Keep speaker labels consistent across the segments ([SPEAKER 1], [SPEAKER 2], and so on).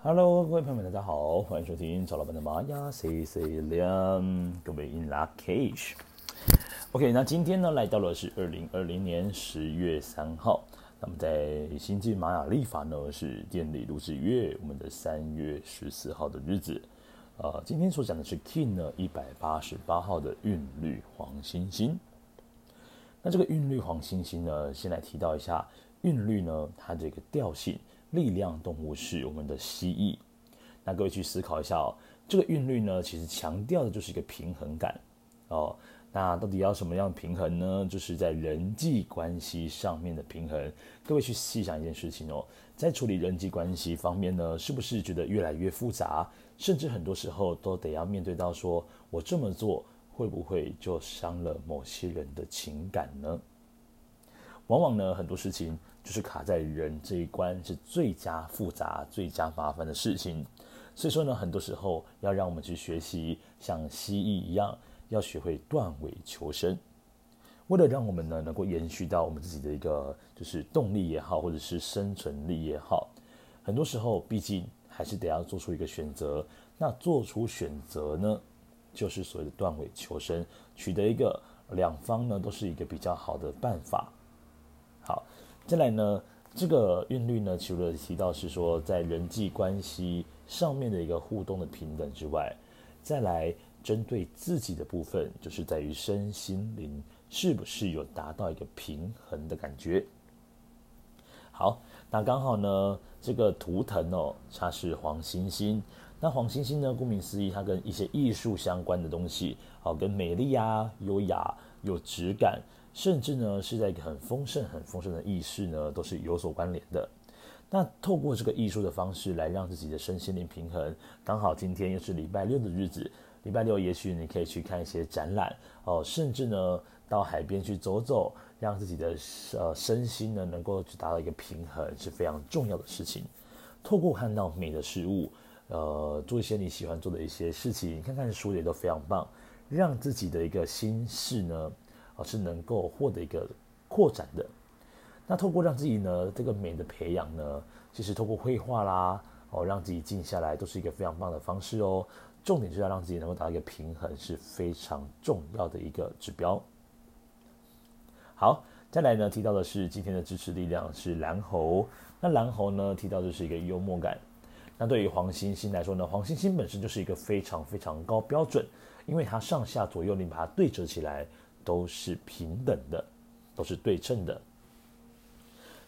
[SPEAKER 1] Hello，各位朋友们，大家好，欢迎收听赵老板的玛雅 C C 两，各位 In Lak'ech。OK，那今天呢，来到了是二零二零年十月三号，那么在新晋玛雅历法呢是电力录制月，我们的三月十四号的日子。呃，今天所讲的是 King 呢一百八十八号的韵律黄星星。那这个韵律黄星星呢，先来提到一下韵律呢，它这个调性。力量动物是我们的蜥蜴，那各位去思考一下哦，这个韵律呢，其实强调的就是一个平衡感哦。那到底要什么样的平衡呢？就是在人际关系上面的平衡。各位去细想一件事情哦，在处理人际关系方面呢，是不是觉得越来越复杂？甚至很多时候都得要面对到说，我这么做会不会就伤了某些人的情感呢？往往呢，很多事情就是卡在人这一关，是最佳复杂、最佳麻烦的事情。所以说呢，很多时候要让我们去学习，像蜥蜴一样，要学会断尾求生。为了让我们呢能够延续到我们自己的一个就是动力也好，或者是生存力也好，很多时候毕竟还是得要做出一个选择。那做出选择呢，就是所谓的断尾求生，取得一个两方呢都是一个比较好的办法。再来呢，这个韵律呢，除了提到是说在人际关系上面的一个互动的平等之外，再来针对自己的部分，就是在于身心灵是不是有达到一个平衡的感觉。好，那刚好呢，这个图腾哦，它是黄星星。那黄星星呢，顾名思义，它跟一些艺术相关的东西，好，跟美丽啊、优雅、有质感。甚至呢，是在一个很丰盛、很丰盛的意识呢，都是有所关联的。那透过这个艺术的方式来让自己的身心灵平衡，刚好今天又是礼拜六的日子。礼拜六，也许你可以去看一些展览哦，甚至呢到海边去走走，让自己的呃身心呢能够去达到一个平衡，是非常重要的事情。透过看到美的事物，呃，做一些你喜欢做的一些事情，看看书也都非常棒，让自己的一个心事呢。而是能够获得一个扩展的。那透过让自己呢这个美的培养呢，其实透过绘画啦，哦，让自己静下来，都是一个非常棒的方式哦。重点是要让自己能够达到一个平衡，是非常重要的一个指标。好，再来呢提到的是今天的支持力量是蓝猴。那蓝猴呢提到的是一个幽默感。那对于黄星星来说呢，黄星星本身就是一个非常非常高标准，因为它上下左右你把它对折起来。都是平等的，都是对称的。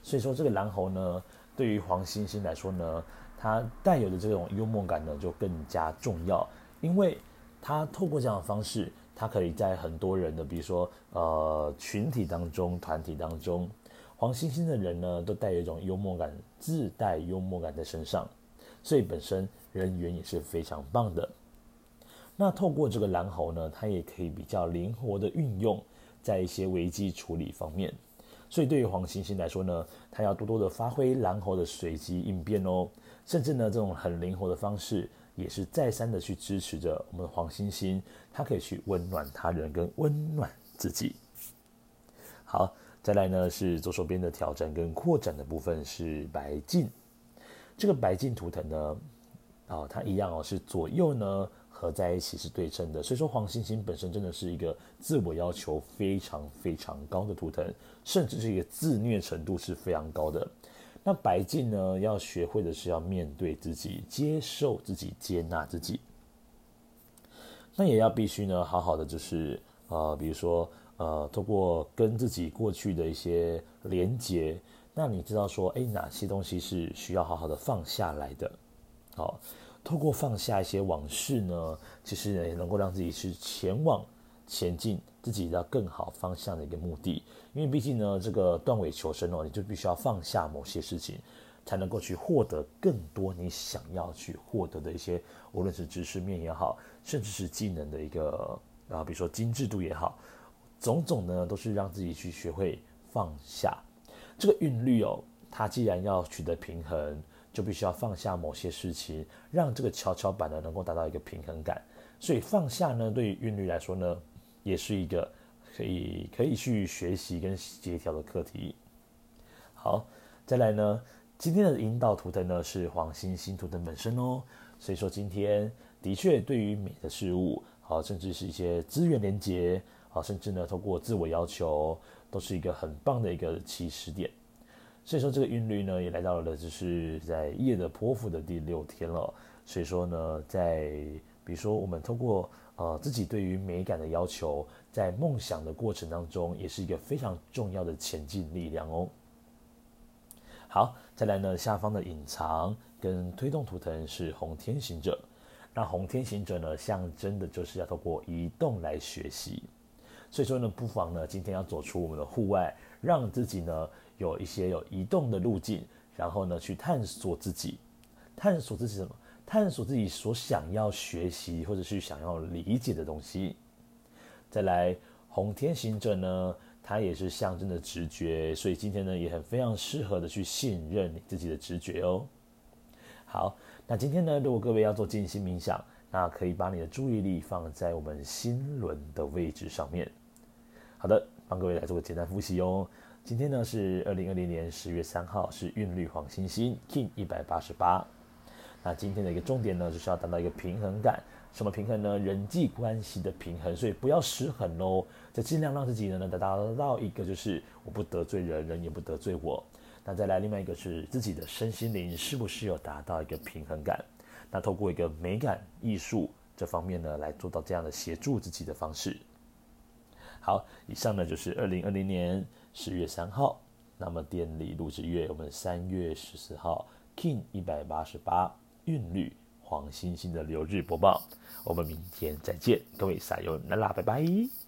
[SPEAKER 1] 所以说，这个蓝猴呢，对于黄星星来说呢，它带有的这种幽默感呢，就更加重要。因为它透过这样的方式，它可以在很多人的，比如说呃群体当中、团体当中，黄星星的人呢，都带有一种幽默感，自带幽默感在身上，所以本身人缘也是非常棒的。那透过这个蓝猴呢，它也可以比较灵活的运用在一些危机处理方面，所以对于黄星星来说呢，它要多多的发挥蓝猴的随机应变哦，甚至呢这种很灵活的方式，也是再三的去支持着我们的黄星星，它可以去温暖他人跟温暖自己。好，再来呢是左手边的挑战跟扩展的部分是白镜，这个白镜图腾呢，哦，它一样哦是左右呢。合在一起是对称的，所以说黄星星本身真的是一个自我要求非常非常高的图腾，甚至是一个自虐程度是非常高的。那白镜呢，要学会的是要面对自己，接受自己，接纳自己。那也要必须呢，好好的就是呃，比如说呃，透过跟自己过去的一些连接，那你知道说，哎，哪些东西是需要好好的放下来的？好。透过放下一些往事呢，其实也能够让自己去前往前进自己的更好方向的一个目的。因为毕竟呢，这个断尾求生哦，你就必须要放下某些事情，才能够去获得更多你想要去获得的一些，无论是知识面也好，甚至是技能的一个啊，比如说精致度也好，种种呢都是让自己去学会放下。这个韵律哦，它既然要取得平衡。就必须要放下某些事情，让这个跷跷板呢能够达到一个平衡感。所以放下呢，对于韵律来说呢，也是一个可以可以去学习跟协调的课题。好，再来呢，今天的引导图腾呢是黄星星图腾本身哦，所以说今天的确对于美的事物，好，甚至是一些资源连接，好，甚至呢透过自我要求，都是一个很棒的一个起始点。所以说这个韵律呢也来到了就是在夜的波符的第六天了。所以说呢，在比如说我们透过呃自己对于美感的要求，在梦想的过程当中，也是一个非常重要的前进力量哦。好，再来呢，下方的隐藏跟推动图腾是红天行者，那红天行者呢，象征的就是要透过移动来学习，所以说呢，不妨呢，今天要走出我们的户外，让自己呢有一些有移动的路径，然后呢去探索自己，探索自己什么？探索自己所想要学习或者是想要理解的东西。再来，红天行者呢，它也是象征的直觉，所以今天呢也很非常适合的去信任自己的直觉哦。好，那今天呢，如果各位要做静心冥想，那可以把你的注意力放在我们心轮的位置上面。好的，帮各位来做个简单复习哦。今天呢是二零二零年十月三号，是韵律黄星星 Kin 一百八十八。那今天的一个重点呢，就是要达到一个平衡感。什么平衡呢？人际关系的平衡，所以不要失衡哦。再尽量让自己呢能达到一个，就是我不得罪人，人也不得罪我。那再来另外一个是自己的身心灵是不是有达到一个平衡感？那透过一个美感艺术这方面呢，来做到这样的协助自己的方式。好，以上呢就是二零二零年十月三号，那么电力录制月我们三月十四号，King 一百八十八韵律。黄星星的流日播报，我们明天再见，各位撒由那啦，拜拜。